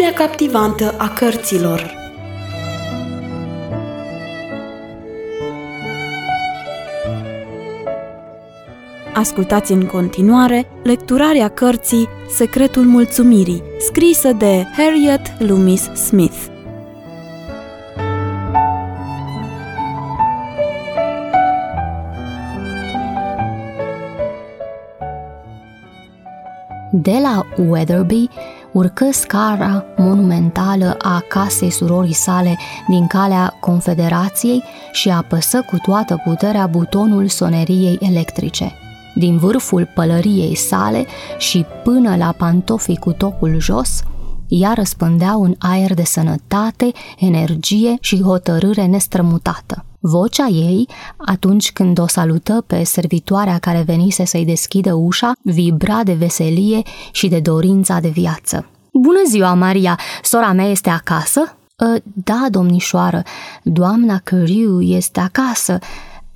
lumea captivantă a cărților. Ascultați în continuare lecturarea cărții Secretul Mulțumirii, scrisă de Harriet Loomis Smith. De la Weatherby urcă scara monumentală a casei surorii sale din calea Confederației și apăsă cu toată puterea butonul soneriei electrice. Din vârful pălăriei sale și până la pantofii cu tocul jos, ea răspândea un aer de sănătate, energie și hotărâre nestrămutată. Vocea ei, atunci când o salută pe servitoarea care venise să-i deschidă ușa, vibra de veselie și de dorința de viață. Bună ziua, Maria! Sora mea este acasă?" Ă, da, domnișoară, doamna Căriu este acasă,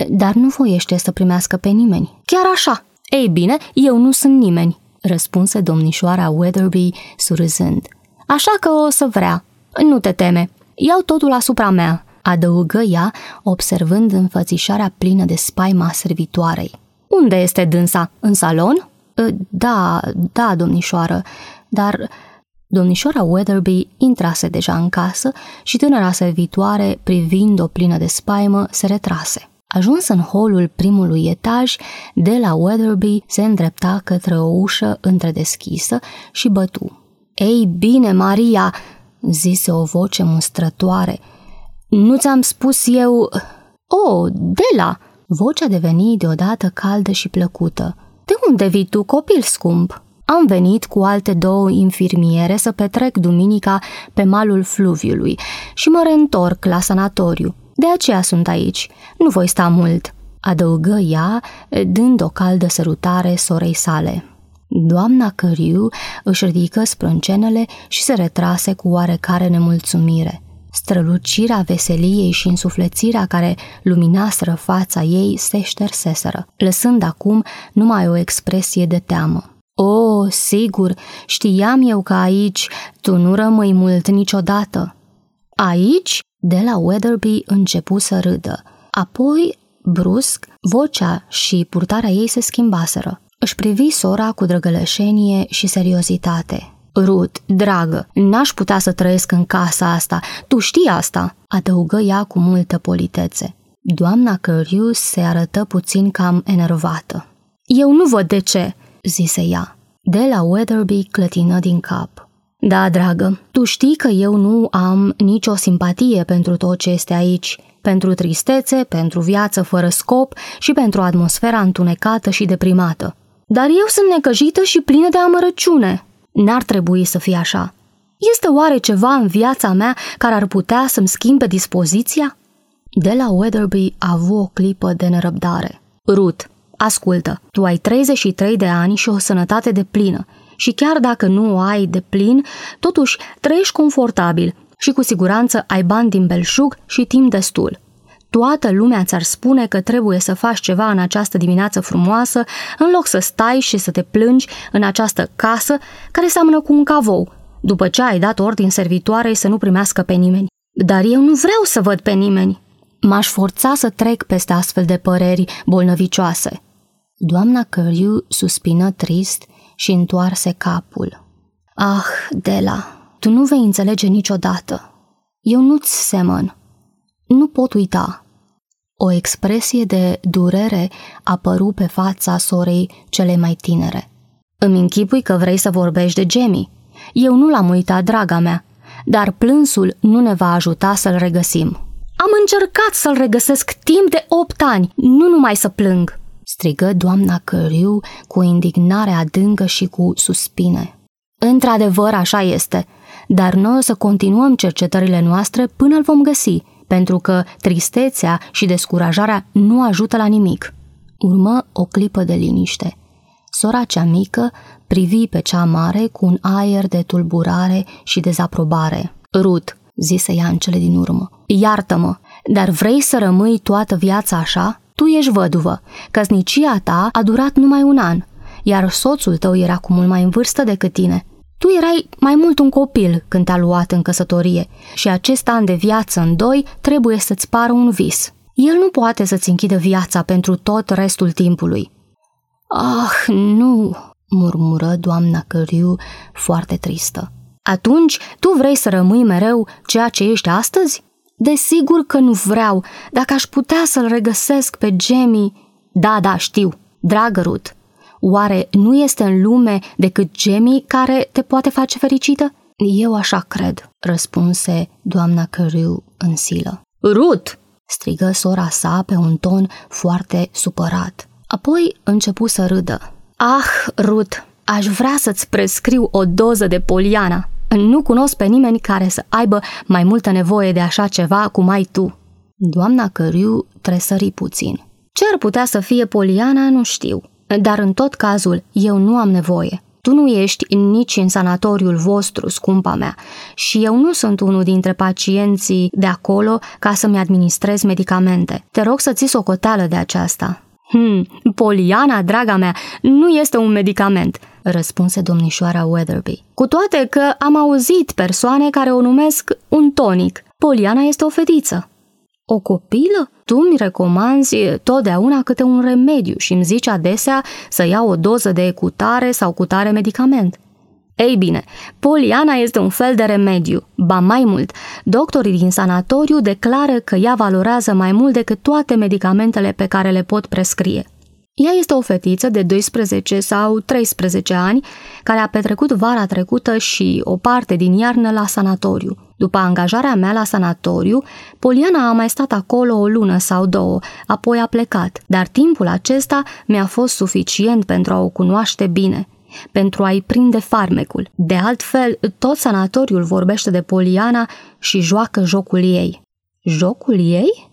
dar nu voiește să primească pe nimeni. Chiar așa? Ei bine, eu nu sunt nimeni, răspunse domnișoara Weatherby surâzând. Așa că o să vrea. Nu te teme, iau totul asupra mea, adăugă ea, observând înfățișarea plină de spaima servitoarei. Unde este dânsa? În salon? Ă, da, da, domnișoară, dar Domnișoara Weatherby intrase deja în casă și tânăra servitoare, privind-o plină de spaimă, se retrase. Ajuns în holul primului etaj, de la Weatherby se îndrepta către o ușă întredeschisă și bătu. Ei bine, Maria!" zise o voce mustrătoare. Nu ți-am spus eu... Oh, Dela!" Vocea deveni deodată caldă și plăcută. De unde vii tu, copil scump?" Am venit cu alte două infirmiere să petrec duminica pe malul fluviului și mă reîntorc la sanatoriu. De aceea sunt aici. Nu voi sta mult, adăugă ea, dând o caldă sărutare sorei sale. Doamna Căriu își ridică sprâncenele și se retrase cu oarecare nemulțumire. Strălucirea veseliei și însuflețirea care luminaseră fața ei se șterseseră, lăsând acum numai o expresie de teamă. O, sigur, știam eu că aici tu nu rămâi mult niciodată. Aici? De la Weatherby începu să râdă. Apoi, brusc, vocea și purtarea ei se schimbaseră. Își privi sora cu drăgălășenie și seriozitate. Rut, dragă, n-aș putea să trăiesc în casa asta, tu știi asta, adăugă ea cu multă politețe. Doamna Cărius se arătă puțin cam enervată. Eu nu văd de ce, zise ea. De la Weatherby clătină din cap. Da, dragă, tu știi că eu nu am nicio simpatie pentru tot ce este aici, pentru tristețe, pentru viață fără scop și pentru atmosfera întunecată și deprimată. Dar eu sunt necăjită și plină de amărăciune. N-ar trebui să fie așa. Este oare ceva în viața mea care ar putea să-mi schimbe dispoziția? De la Weatherby a avut o clipă de nerăbdare. Ruth, ascultă, tu ai 33 de ani și o sănătate de plină și chiar dacă nu o ai de plin, totuși trăiești confortabil și cu siguranță ai bani din belșug și timp destul. Toată lumea ți-ar spune că trebuie să faci ceva în această dimineață frumoasă, în loc să stai și să te plângi în această casă care seamănă cu un cavou, după ce ai dat ordin servitoarei să nu primească pe nimeni. Dar eu nu vreau să văd pe nimeni. M-aș forța să trec peste astfel de păreri bolnăvicioase. Doamna Căriu suspină trist și întoarse capul. Ah, Dela, tu nu vei înțelege niciodată. Eu nu-ți semăn. Nu pot uita. O expresie de durere apăru pe fața sorei cele mai tinere. Îmi închipui că vrei să vorbești de Jamie. Eu nu l-am uitat, draga mea, dar plânsul nu ne va ajuta să-l regăsim. Am încercat să-l regăsesc timp de opt ani, nu numai să plâng strigă doamna Căriu cu indignare adâncă și cu suspine. Într-adevăr, așa este, dar noi o să continuăm cercetările noastre până îl vom găsi, pentru că tristețea și descurajarea nu ajută la nimic. Urmă o clipă de liniște. Sora cea mică privi pe cea mare cu un aer de tulburare și dezaprobare. Rut, zise ea în cele din urmă, iartă-mă, dar vrei să rămâi toată viața așa? Tu ești văduvă. Căsnicia ta a durat numai un an, iar soțul tău era cu mult mai în vârstă decât tine. Tu erai mai mult un copil când te-a luat în căsătorie și acest an de viață în doi trebuie să-ți pară un vis. El nu poate să-ți închidă viața pentru tot restul timpului. Ah, nu, murmură doamna Căriu foarte tristă. Atunci, tu vrei să rămâi mereu ceea ce ești astăzi? Desigur că nu vreau, dacă aș putea să-l regăsesc pe Jamie. Da, da, știu, dragă Ruth, Oare nu este în lume decât Jamie care te poate face fericită? Eu așa cred, răspunse doamna Carew în silă. Ruth! strigă sora sa pe un ton foarte supărat. Apoi începu să râdă. Ah, Ruth, aș vrea să-ți prescriu o doză de poliana. Nu cunosc pe nimeni care să aibă mai multă nevoie de așa ceva cum ai tu. Doamna Căriu tresări puțin. Ce ar putea să fie Poliana, nu știu. Dar în tot cazul, eu nu am nevoie. Tu nu ești nici în sanatoriul vostru, scumpa mea, și eu nu sunt unul dintre pacienții de acolo ca să-mi administrez medicamente. Te rog să ții socoteală de aceasta. Hmm, Poliana, draga mea, nu este un medicament, răspunse domnișoara Weatherby. Cu toate că am auzit persoane care o numesc un tonic. Poliana este o fetiță. O copilă? Tu mi recomanzi totdeauna câte un remediu și îmi zici adesea să iau o doză de cutare sau cutare medicament. Ei bine, Poliana este un fel de remediu. Ba mai mult, doctorii din sanatoriu declară că ea valorează mai mult decât toate medicamentele pe care le pot prescrie. Ea este o fetiță de 12 sau 13 ani care a petrecut vara trecută și o parte din iarnă la sanatoriu. După angajarea mea la sanatoriu, Poliana a mai stat acolo o lună sau două, apoi a plecat, dar timpul acesta mi-a fost suficient pentru a o cunoaște bine, pentru a-i prinde farmecul. De altfel, tot sanatoriul vorbește de Poliana și joacă jocul ei. Jocul ei?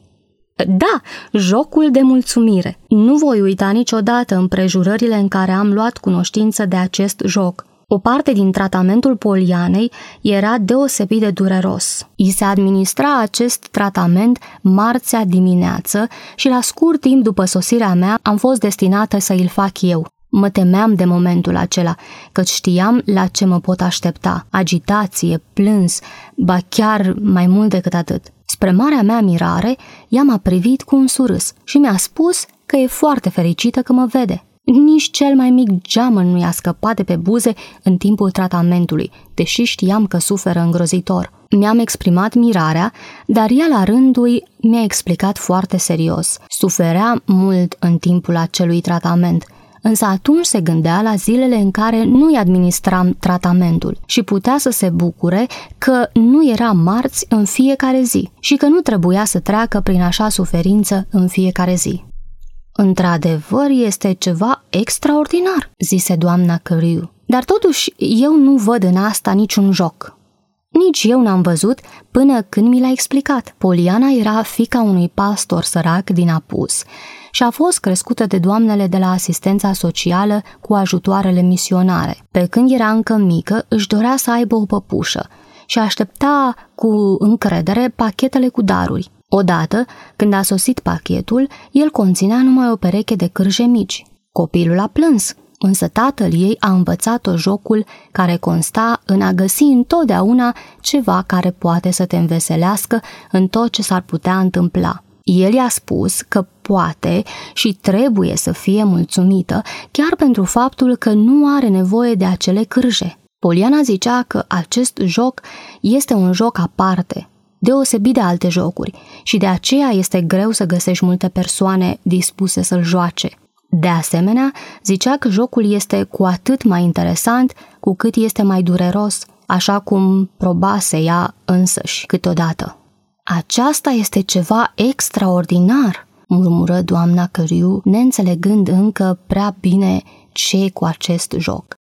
Da, jocul de mulțumire. Nu voi uita niciodată împrejurările în care am luat cunoștință de acest joc. O parte din tratamentul Polianei era deosebit de dureros. I se administra acest tratament marțea dimineață și la scurt timp după sosirea mea am fost destinată să îl fac eu. Mă temeam de momentul acela, căci știam la ce mă pot aștepta. Agitație, plâns, ba chiar mai mult decât atât. Spre marea mea mirare, ea m-a privit cu un surâs și mi-a spus că e foarte fericită că mă vede. Nici cel mai mic geamăn nu i-a scăpat de pe buze în timpul tratamentului, deși știam că suferă îngrozitor. Mi-am exprimat mirarea, dar ea la rândul mi-a explicat foarte serios. Suferea mult în timpul acelui tratament – însă atunci se gândea la zilele în care nu-i administram tratamentul și putea să se bucure că nu era marți în fiecare zi și că nu trebuia să treacă prin așa suferință în fiecare zi. Într-adevăr, este ceva extraordinar, zise doamna Căriu. Dar totuși, eu nu văd în asta niciun joc. Nici eu n-am văzut până când mi l-a explicat. Poliana era fica unui pastor sărac din Apus și a fost crescută de doamnele de la asistența socială cu ajutoarele misionare. Pe când era încă mică, își dorea să aibă o păpușă și aștepta cu încredere pachetele cu daruri. Odată, când a sosit pachetul, el conținea numai o pereche de cârje mici. Copilul a plâns, însă tatăl ei a învățat-o jocul care consta în a găsi întotdeauna ceva care poate să te înveselească în tot ce s-ar putea întâmpla. El i-a spus că poate și trebuie să fie mulțumită chiar pentru faptul că nu are nevoie de acele cârje. Poliana zicea că acest joc este un joc aparte, deosebit de alte jocuri și de aceea este greu să găsești multe persoane dispuse să-l joace. De asemenea, zicea că jocul este cu atât mai interesant cu cât este mai dureros, așa cum probase ea însăși câteodată. Aceasta este ceva extraordinar, murmură doamna Căriu, neînțelegând încă prea bine ce cu acest joc.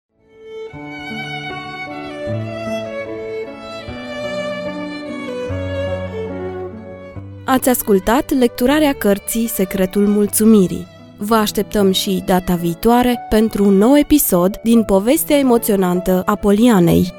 Ați ascultat lecturarea cărții Secretul Mulțumirii. Vă așteptăm și data viitoare pentru un nou episod din povestea emoționantă a Polianei.